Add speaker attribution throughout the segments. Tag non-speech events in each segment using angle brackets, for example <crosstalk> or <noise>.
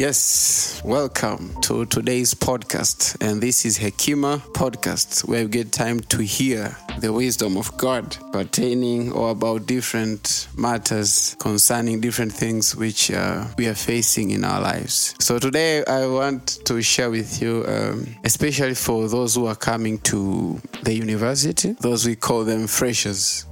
Speaker 1: Yes, welcome to today's podcast. And this is Hekima Podcast, where we get time to hear the wisdom of God pertaining or about different matters concerning different things which uh, we are facing in our lives. So today I want to share with you, um, especially for those who are coming to the university, those we call them freshers.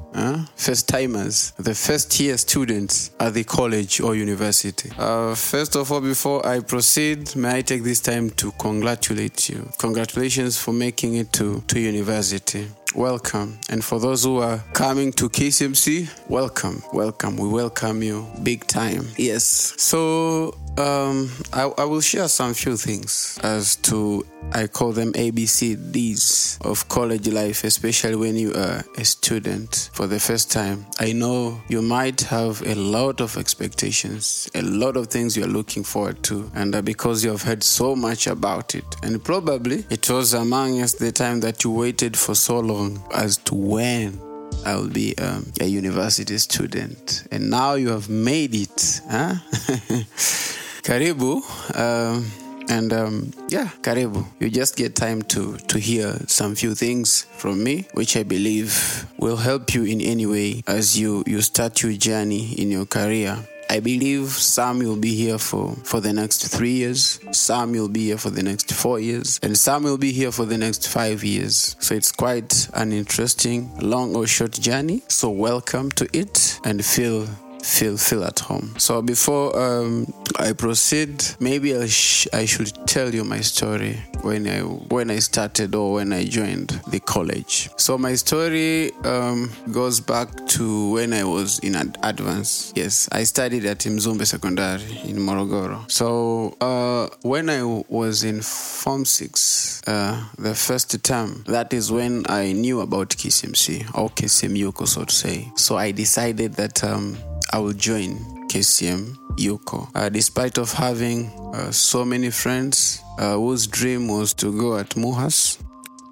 Speaker 1: First timers, the first year students at the college or university. Uh, first of all, before I proceed, may I take this time to congratulate you. Congratulations for making it to, to university. Welcome. And for those who are coming to KCMC, welcome. Welcome. We welcome you big time. Yes. So um, I, I, will share some few things as to I call them ABCDs of college life, especially when you are a student for the first time. I know you might have a lot of expectations, a lot of things you're looking forward to, and because you have heard so much about it, and probably it was among us the time that you waited for so long as to when I'll be um, a university student, and now you have made it, huh? <laughs> Karibu. Um, and um, yeah, Karibu. You just get time to to hear some few things from me, which I believe will help you in any way as you you start your journey in your career. I believe some will be here for, for the next three years, some will be here for the next four years, and some will be here for the next five years. So it's quite an interesting, long or short journey. So welcome to it and feel feel feel at home. So before um, I proceed, maybe I, sh- I should tell you my story when I when I started or when I joined the college. So my story um, goes back to when I was in ad- advance. Yes, I studied at Mzumbe Secondary in Morogoro. So uh, when I was in Form Six, uh, the first term, that is when I knew about KCMC or KCMU, so to say. So I decided that. Um, I will join KCM Yuko. Uh, despite of having uh, so many friends uh, whose dream was to go at MUHAS,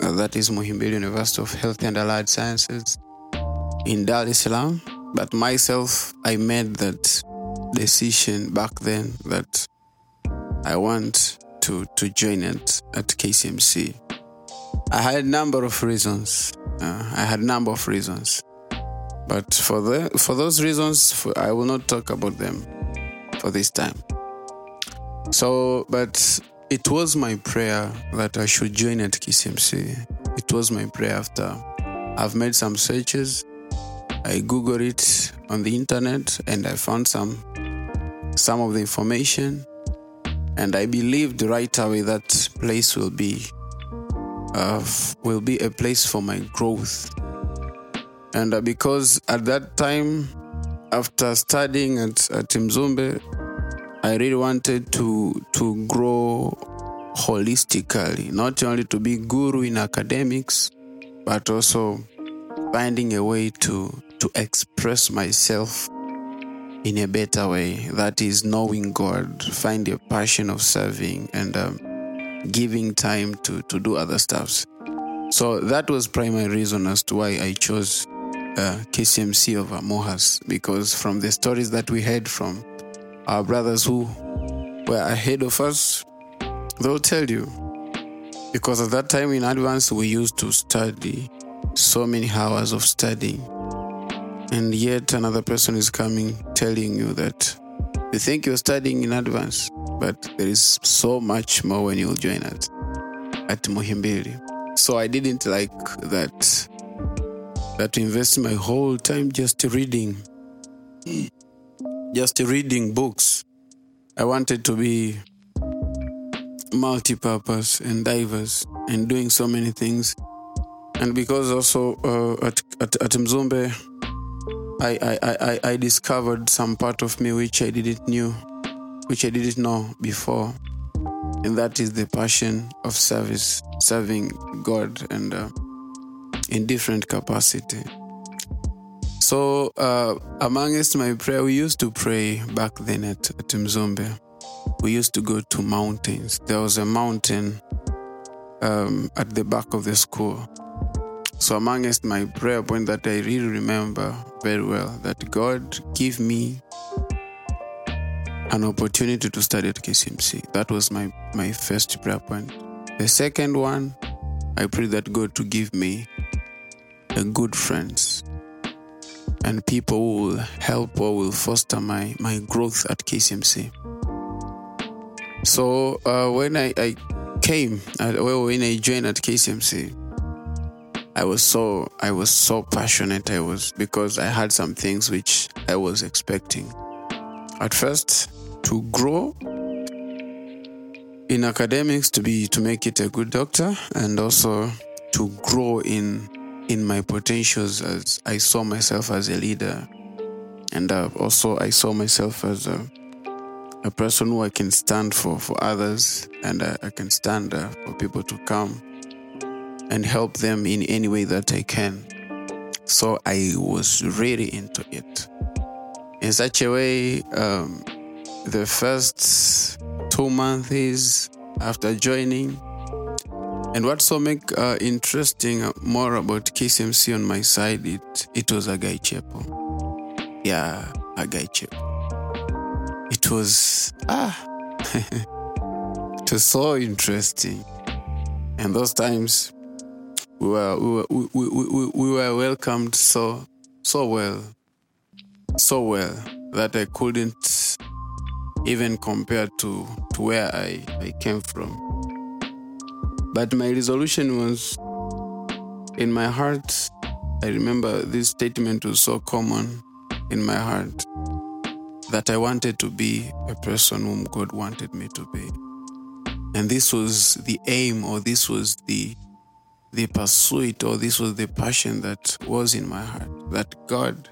Speaker 1: uh, that is Muhimbili University of Health and Allied Sciences in Dar es Salaam, but myself, I made that decision back then that I want to, to join it at KCMC. I had a number of reasons. Uh, I had a number of reasons. But for the for those reasons, I will not talk about them for this time. So, but it was my prayer that I should join at KCMC. It was my prayer after I've made some searches. I googled it on the internet and I found some some of the information and I believed right away that place will be uh, will be a place for my growth and uh, because at that time, after studying at, at Mzumbe, I really wanted to to grow holistically, not only to be guru in academics, but also finding a way to to express myself in a better way. That is knowing God, find a passion of serving and um, giving time to to do other stuffs. So that was primary reason as to why I chose uh, KCMC of MUHAS because from the stories that we heard from our brothers who were ahead of us, they'll tell you. Because at that time in advance, we used to study so many hours of studying. And yet another person is coming telling you that you think you're studying in advance, but there is so much more when you'll join us at Muhimbili. So I didn't like that that to invest my whole time just reading, just reading books. I wanted to be multi-purpose and diverse and doing so many things. And because also uh, at, at, at Mzumbe, I, I, I, I discovered some part of me which I didn't knew, which I didn't know before. And that is the passion of service, serving God and uh, in different capacity. So, uh, amongst my prayer, we used to pray back then at, at. We used to go to mountains. There was a mountain um, at the back of the school. So, amongst my prayer point that I really remember very well, that God give me an opportunity to study at KCMC. That was my, my first prayer point. The second one, I pray that God to give me good friends and people who will help or will foster my, my growth at KCMC. So uh, when I, I came, uh, well, when I joined at KCMC, I was so I was so passionate. I was because I had some things which I was expecting. At first, to grow in academics, to be to make it a good doctor, and also to grow in in my potentials as I saw myself as a leader, and uh, also I saw myself as a a person who I can stand for for others, and uh, I can stand uh, for people to come and help them in any way that I can. So I was really into it. In such a way, um, the first two months after joining, and what so make uh, interesting more about KCMC on my side, it it was Agai Chapel. Yeah, Agai Chapel. It was ah, <laughs> it was so interesting. And those times, we were we were, we, we, we, we were welcomed so so well, so well that I couldn't even compare to to where I, I came from. But my resolution was in my heart. I remember this statement was so common in my heart that I wanted to be a person whom God wanted me to be. And this was the aim, or this was the the pursuit, or this was the passion that was in my heart. That God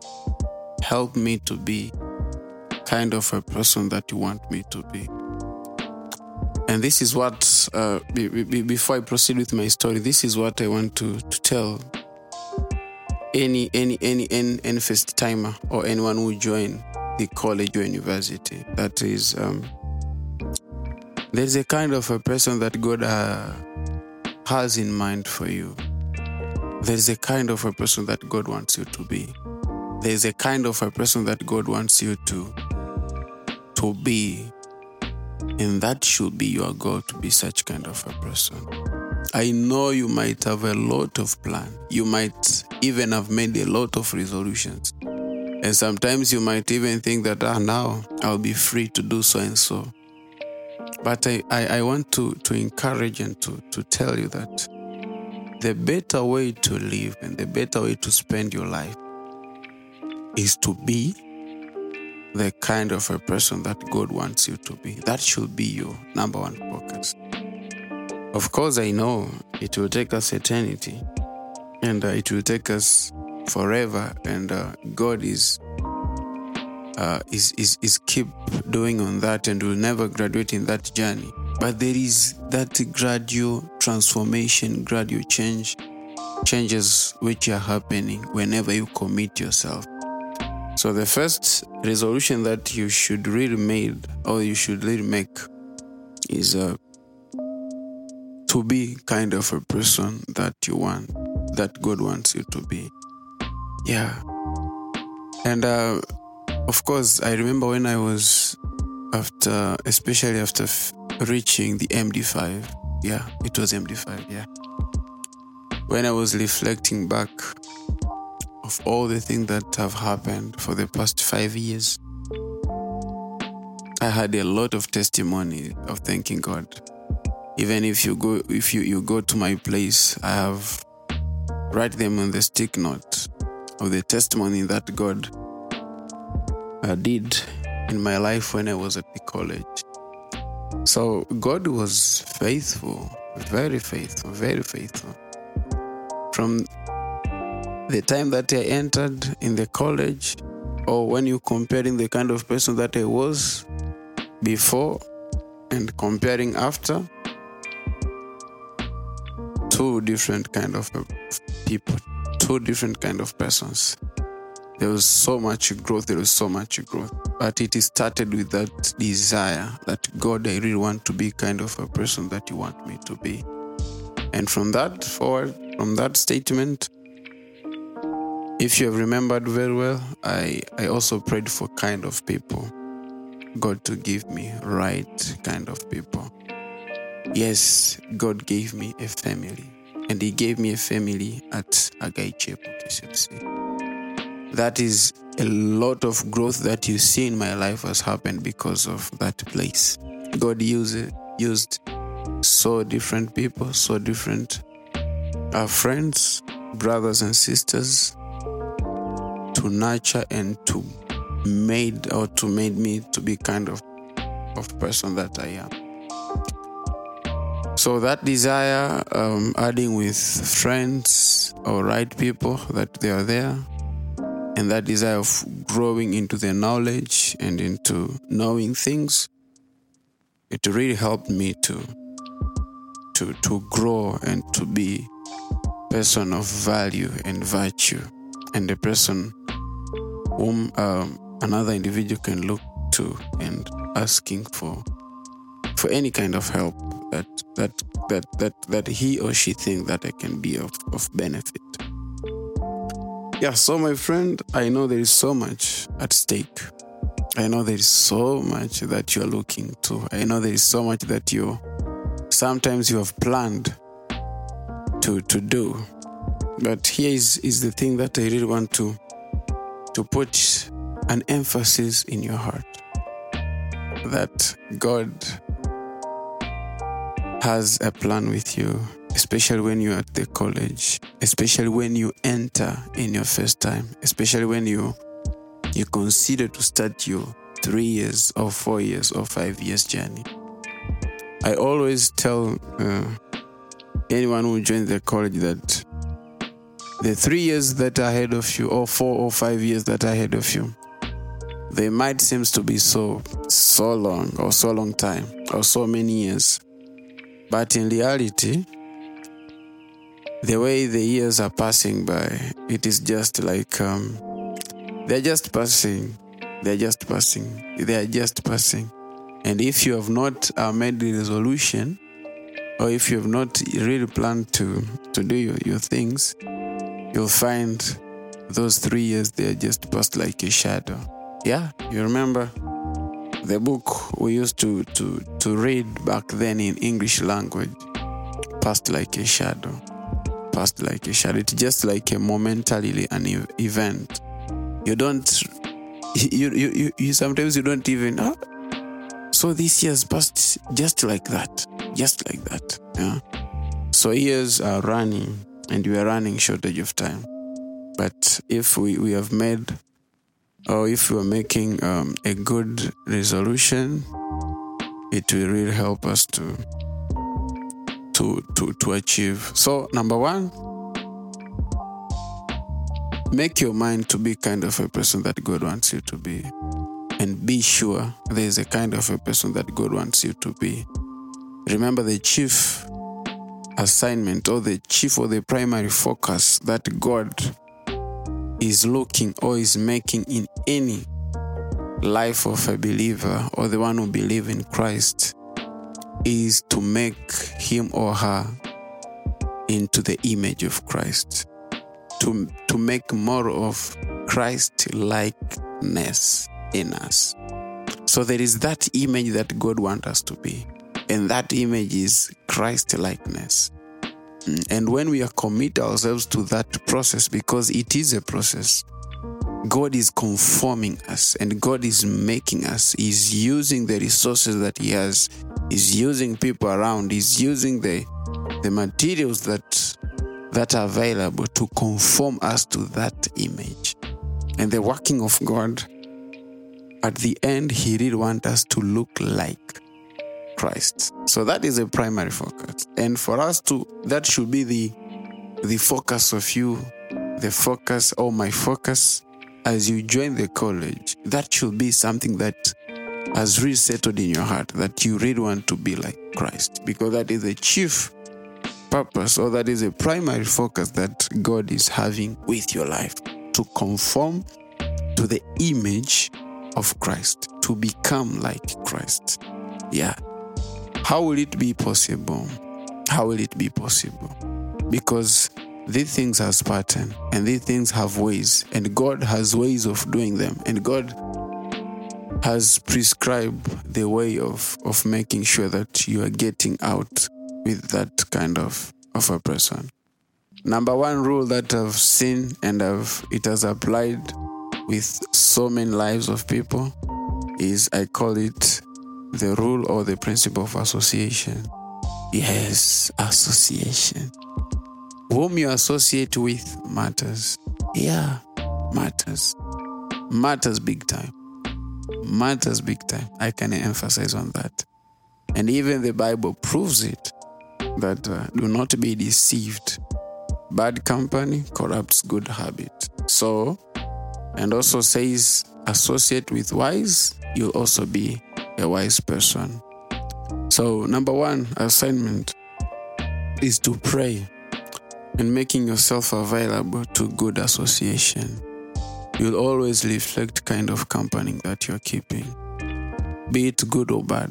Speaker 1: helped me to be kind of a person that you want me to be. And this is what, uh, be, be, before I proceed with my story, this is what I want to, to tell any any any any, any first timer or anyone who join the college or university. That is, um, there's a kind of a person that God uh, has in mind for you. There's a kind of a person that God wants you to be. There's a kind of a person that God wants you to to be. And that should be your goal to be such kind of a person. I know you might have a lot of plan. You might even have made a lot of resolutions. And sometimes you might even think that ah now I'll be free to do so and so. But I, I, I want to, to encourage and to, to tell you that the better way to live and the better way to spend your life is to be the kind of a person that God wants you to be. That should be your number one focus. Of course, I know it will take us eternity and uh, it will take us forever, and uh, God is. Uh, is, is is keep doing on that and will never graduate in that journey but there is that gradual transformation gradual change changes which are happening whenever you commit yourself so the first resolution that you should really make or you should really make is uh, to be kind of a person that you want, that God wants you to be. Yeah. And uh, of course, I remember when I was after, especially after f- reaching the MD5. Yeah, it was MD5. Yeah. When I was reflecting back of all the things that have happened for the past five years, I had a lot of testimony of thanking God. Even if you go, if you, you go to my place, I have write them on the stick note of the testimony that God uh, did in my life when I was at the college. So God was faithful, very faithful, very faithful. From the time that I entered in the college, or when you comparing the kind of person that I was before and comparing after, two different kind of people, two different kind of persons. There was so much growth. There was so much growth, but it started with that desire that God, I really want to be kind of a person that you want me to be. And from that forward, from that statement, if you have remembered very well, I, I also prayed for kind of people. God to give me right kind of people. Yes, God gave me a family, and He gave me a family at Agai Chapel. That is a lot of growth that you see in my life has happened because of that place. God used used so different people, so different uh, friends, brothers and sisters to nurture and to made or to made me to be kind of of person that I am. So that desire, um, adding with friends or right people that they are there, and that desire of growing into their knowledge and into knowing things, it really helped me to to to grow and to be person of value and virtue, and a person whom um, another individual can look to and asking for for any kind of help that that that that that he or she think that I can be of, of benefit. Yeah, so my friend, I know there is so much at stake. I know there is so much that you're looking to. I know there is so much that you sometimes you have planned to to do. But here is, is the thing that I really want to to put an emphasis in your heart that God has a plan with you, especially when you're at the college, especially when you enter in your first time, especially when you you consider to start your three years or four years or five years journey. I always tell uh, anyone who joins the college that the three years that are ahead of you, or four or five years that are ahead of you, they might seem to be so so long or so long time or so many years but in reality, the way the years are passing by, it is just like um, they're just passing. They're just passing. They are just passing. And if you have not uh, made the resolution, or if you have not really planned to, to do your, your things, you'll find those three years they are just passed like a shadow. Yeah, you remember the book we used to, to, to read back then in English language passed like a shadow. Passed like a shadow. It's just like a momentarily an event. You don't, you, you, you, you sometimes you don't even, oh, so this year's passed just like that. Just like that. Yeah. So years are running and we are running shortage of time. But if we, we have made or if you are making um, a good resolution, it will really help us to to to to achieve. So number one, make your mind to be kind of a person that God wants you to be, and be sure there is a kind of a person that God wants you to be. Remember the chief assignment or the chief or the primary focus that God is looking or is making in any life of a believer or the one who believes in Christ is to make him or her into the image of Christ, to, to make more of Christ likeness in us. So there is that image that God wants us to be, and that image is Christ likeness. And when we are commit ourselves to that process, because it is a process, God is conforming us and God is making us. He's using the resources that He has, He's using people around, He's using the, the materials that, that are available to conform us to that image. And the working of God, at the end, He really wants us to look like Christ. So that is a primary focus. And for us to, that should be the, the focus of you, the focus or my focus as you join the college. That should be something that has really settled in your heart that you really want to be like Christ because that is the chief purpose or that is a primary focus that God is having with your life to conform to the image of Christ, to become like Christ. Yeah, how will it be possible? How will it be possible? Because these things have pattern and these things have ways, and God has ways of doing them, and God has prescribed the way of, of making sure that you are getting out with that kind of, of a person. Number one rule that I've seen and I've, it has applied with so many lives of people is I call it the rule or the principle of association. Yes, association. Whom you associate with matters. Yeah, matters. Matters big time. Matters big time. I can emphasize on that. And even the Bible proves it that uh, do not be deceived. Bad company corrupts good habit. So, and also says, associate with wise, you'll also be a wise person. So, number one assignment is to pray and making yourself available to good association. You'll always reflect kind of company that you're keeping, be it good or bad.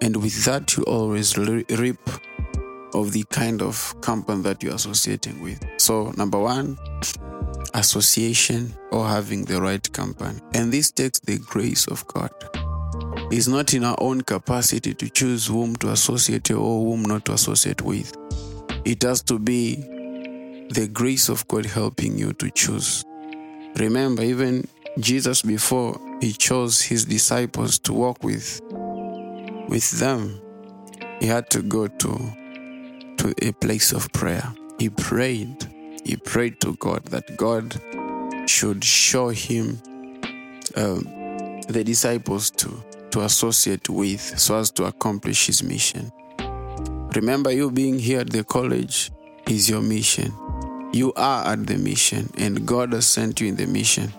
Speaker 1: And with that, you always reap of the kind of company that you're associating with. So, number one, association or having the right company. And this takes the grace of God. It's not in our own capacity to choose whom to associate or whom not to associate with. It has to be the grace of God helping you to choose. Remember, even Jesus, before he chose his disciples to walk with, with them, he had to go to, to a place of prayer. He prayed. He prayed to God that God should show him um, the disciples to to associate with so as to accomplish his mission. Remember, you being here at the college is your mission. You are at the mission, and God has sent you in the mission.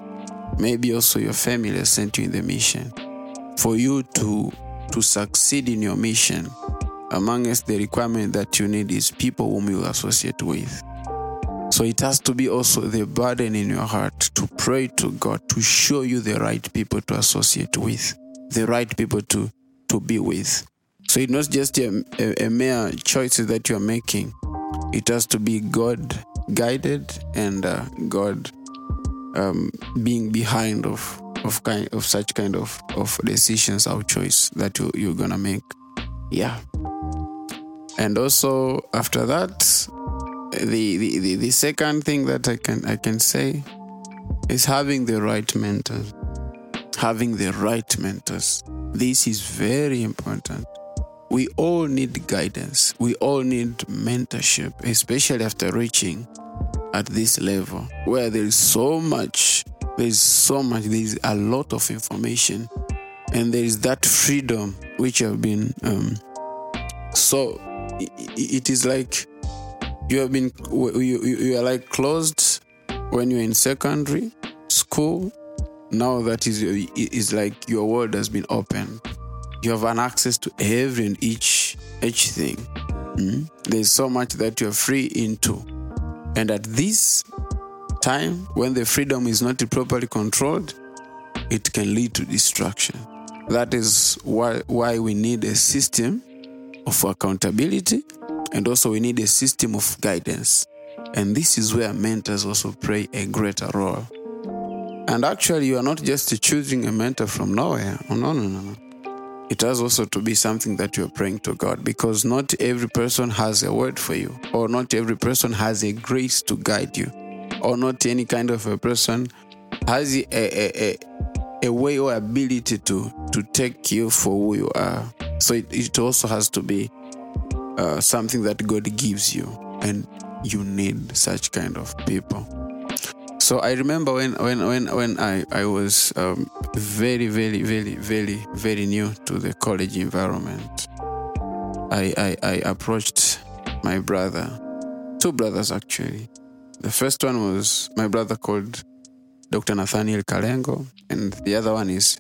Speaker 1: Maybe also your family has sent you in the mission. For you to, to succeed in your mission, amongst the requirement that you need is people whom you associate with. So it has to be also the burden in your heart to pray to God to show you the right people to associate with the right people to to be with. So it's not just a, a, a mere choices that you are making. It has to be God guided and uh, God um, being behind of of kind of such kind of of decisions or choice that you, you're gonna make. Yeah. And also after that, the, the, the, the second thing that I can I can say is having the right mentors having the right mentors. This is very important. We all need guidance. We all need mentorship, especially after reaching at this level where there is so much, there is so much, there is a lot of information, and there is that freedom which have been. Um, so it is like you have been, you, you are like closed when you're in secondary school now that is is like your world has been opened you have an access to every and each each thing. Mm? there's so much that you're free into. And at this time when the freedom is not properly controlled it can lead to destruction. That is why why we need a system of accountability and also we need a system of guidance. And this is where mentors also play a greater role and actually, you are not just choosing a mentor from nowhere. Oh, no, no, no, no. It has also to be something that you're praying to God because not every person has a word for you, or not every person has a grace to guide you, or not any kind of a person has a, a, a, a way or ability to, to take you for who you are. So it, it also has to be uh, something that God gives you, and you need such kind of people. So I remember when when when when I I was um, very very very very very new to the college environment. I, I I approached my brother, two brothers actually. The first one was my brother called Dr. Nathaniel Kalengo, and the other one is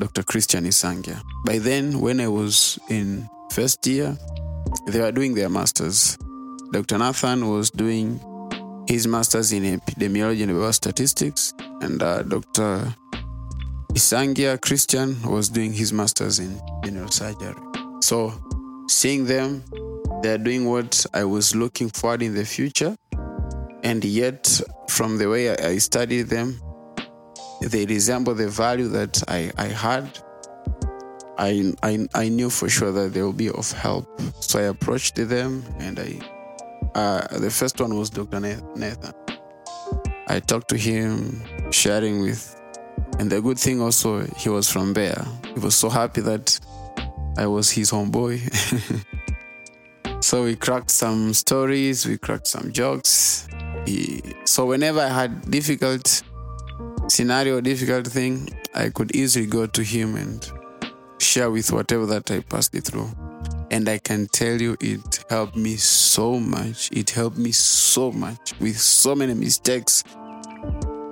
Speaker 1: Dr. Christian Isangia. By then, when I was in first year, they were doing their masters. Dr. Nathan was doing his master's in epidemiology and biostatistics, and uh, Dr. Isangia Christian was doing his master's in general surgery. So, seeing them, they're doing what I was looking forward in the future, and yet, from the way I studied them, they resemble the value that I, I had, I, I, I knew for sure that they will be of help. So I approached them and I, uh, the first one was Dr. Nathan. I talked to him, sharing with, and the good thing also, he was from Bear. He was so happy that I was his homeboy. <laughs> so we cracked some stories, we cracked some jokes. He, so whenever I had difficult scenario, difficult thing, I could easily go to him and share with whatever that I passed it through. And I can tell you, it helped me so much. It helped me so much with so many mistakes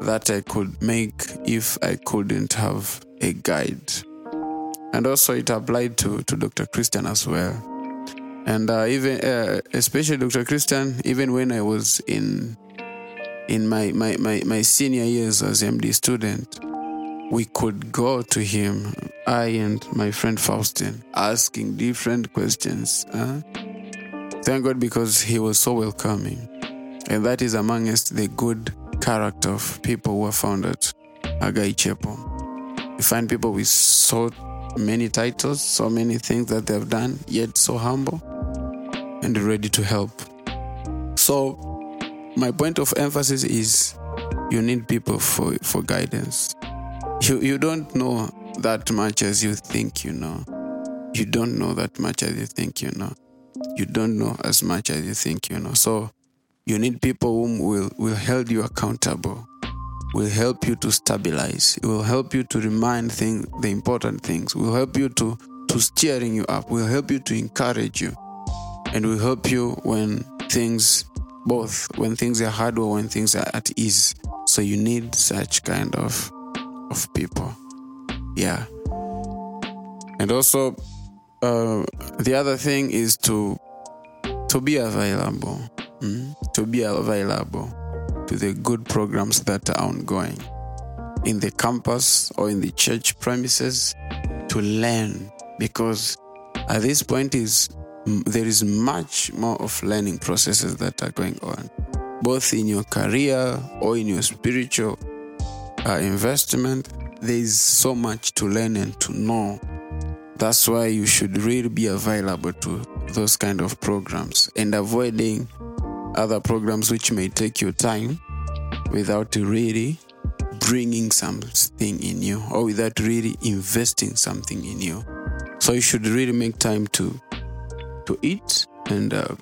Speaker 1: that I could make if I couldn't have a guide. And also, it applied to, to Dr. Christian as well. And uh, even, uh, especially Dr. Christian, even when I was in in my, my, my, my senior years as MD student, we could go to him, I and my friend Faustin, asking different questions. Huh? Thank God because he was so welcoming. And that is amongst the good character of people who are found at Hagai Chapel. You find people with so many titles, so many things that they've done, yet so humble and ready to help. So, my point of emphasis is you need people for, for guidance. You, you don't know that much as you think you know. You don't know that much as you think you know. You don't know as much as you think you know. So you need people whom will, will hold you accountable, will help you to stabilize, it will help you to remind things, the important things, will help you to, to steering you up, will help you to encourage you, and will help you when things, both when things are hard or when things are at ease. So you need such kind of of people. Yeah. And also, uh, the other thing is to to be available, mm? to be available to the good programs that are ongoing in the campus or in the church premises to learn because at this point is there is much more of learning processes that are going on both in your career or in your spiritual uh, investment, there is so much to learn and to know. That's why you should really be available to those kind of programs and avoiding other programs which may take your time without really bringing something in you or without really investing something in you. So you should really make time to to eat and uh,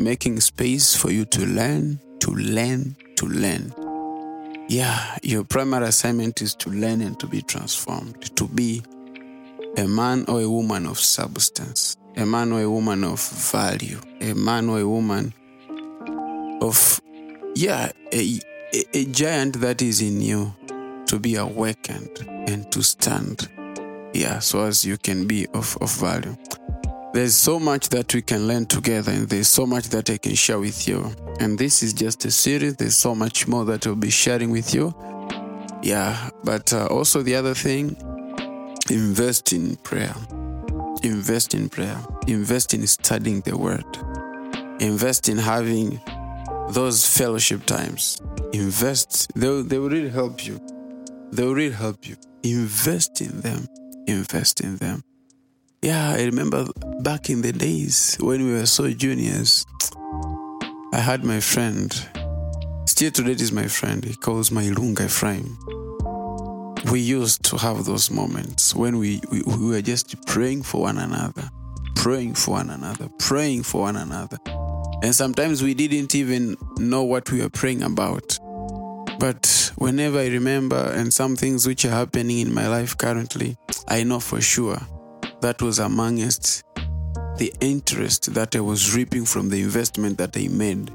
Speaker 1: making space for you to learn, to learn, to learn. Yeah, your primary assignment is to learn and to be transformed, to be a man or a woman of substance, a man or a woman of value, a man or a woman of, yeah, a, a, a giant that is in you to be awakened and to stand. Yeah, so as you can be of, of value. There's so much that we can learn together, and there's so much that I can share with you. And this is just a series, there's so much more that I'll be sharing with you. Yeah, but uh, also the other thing invest in prayer. Invest in prayer. Invest in studying the word. Invest in having those fellowship times. Invest. They they will really help you. They will really help you. Invest in them. Invest in them. Yeah, I remember back in the days when we were so juniors, I had my friend. Still today is my friend. He calls my Lunga Ephraim. We used to have those moments when we, we, we were just praying for one another, praying for one another, praying for one another. And sometimes we didn't even know what we were praying about. But whenever I remember and some things which are happening in my life currently, I know for sure that was amongst the interest that I was reaping from the investment that I made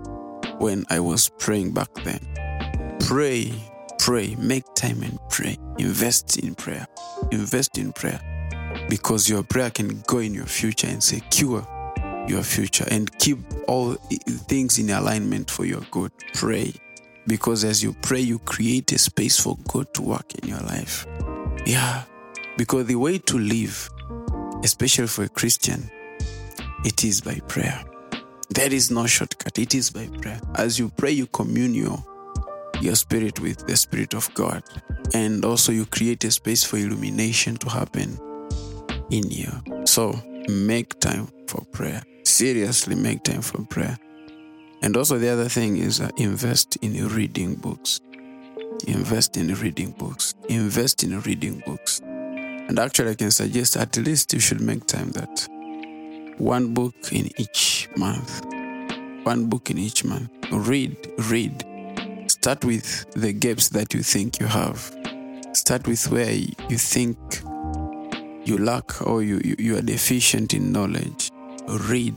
Speaker 1: when I was praying back then. Pray, pray, make time and pray. Invest in prayer. Invest in prayer. Because your prayer can go in your future and secure your future and keep all things in alignment for your good. Pray. Because as you pray, you create a space for God to work in your life. Yeah. Because the way to live especially for a Christian, it is by prayer. There is no shortcut, it is by prayer. As you pray, you commune your, your spirit with the Spirit of God. And also, you create a space for illumination to happen in you. So, make time for prayer. Seriously, make time for prayer. And also, the other thing is uh, invest in reading books. Invest in reading books. Invest in reading books. And actually, I can suggest at least you should make time that one book in each month. One book in each month. Read, read. Start with the gaps that you think you have. Start with where you think you lack or you, you, you are deficient in knowledge. Read.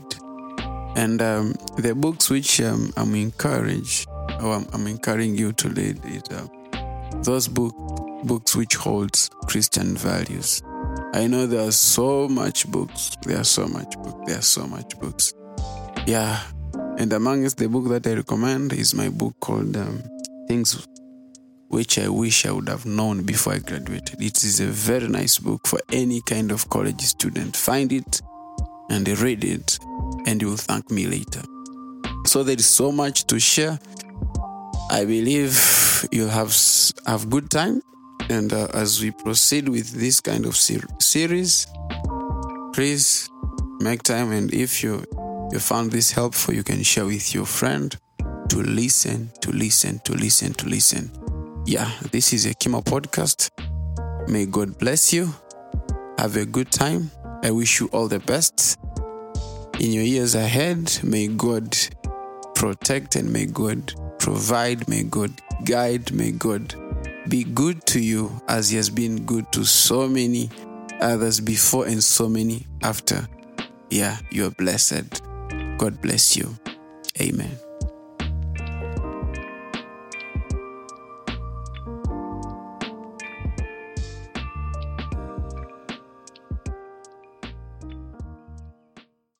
Speaker 1: And um, the books which um, I'm encouraged or I'm, I'm, encouraging you to read is uh, those book, books which holds Christian values. I know there are so much books. There are so much books. There are so much books. Yeah. And amongst the book that I recommend is my book called um, Things Which I Wish I Would Have Known Before I Graduated. It is a very nice book for any kind of college student. Find it and read it, and you will thank me later. So there is so much to share. I believe you'll have have good time and uh, as we proceed with this kind of ser- series, please make time. And if you you found this helpful, you can share with your friend to listen, to listen, to listen, to listen. Yeah, this is Hekima podcast. May God bless you. Have a good time. I wish you all the best in your years ahead. May God protect and may God provide. May God guide. May God be good to you as He has been good to so many others before and so many after. Yeah, you're blessed. God bless you. Amen.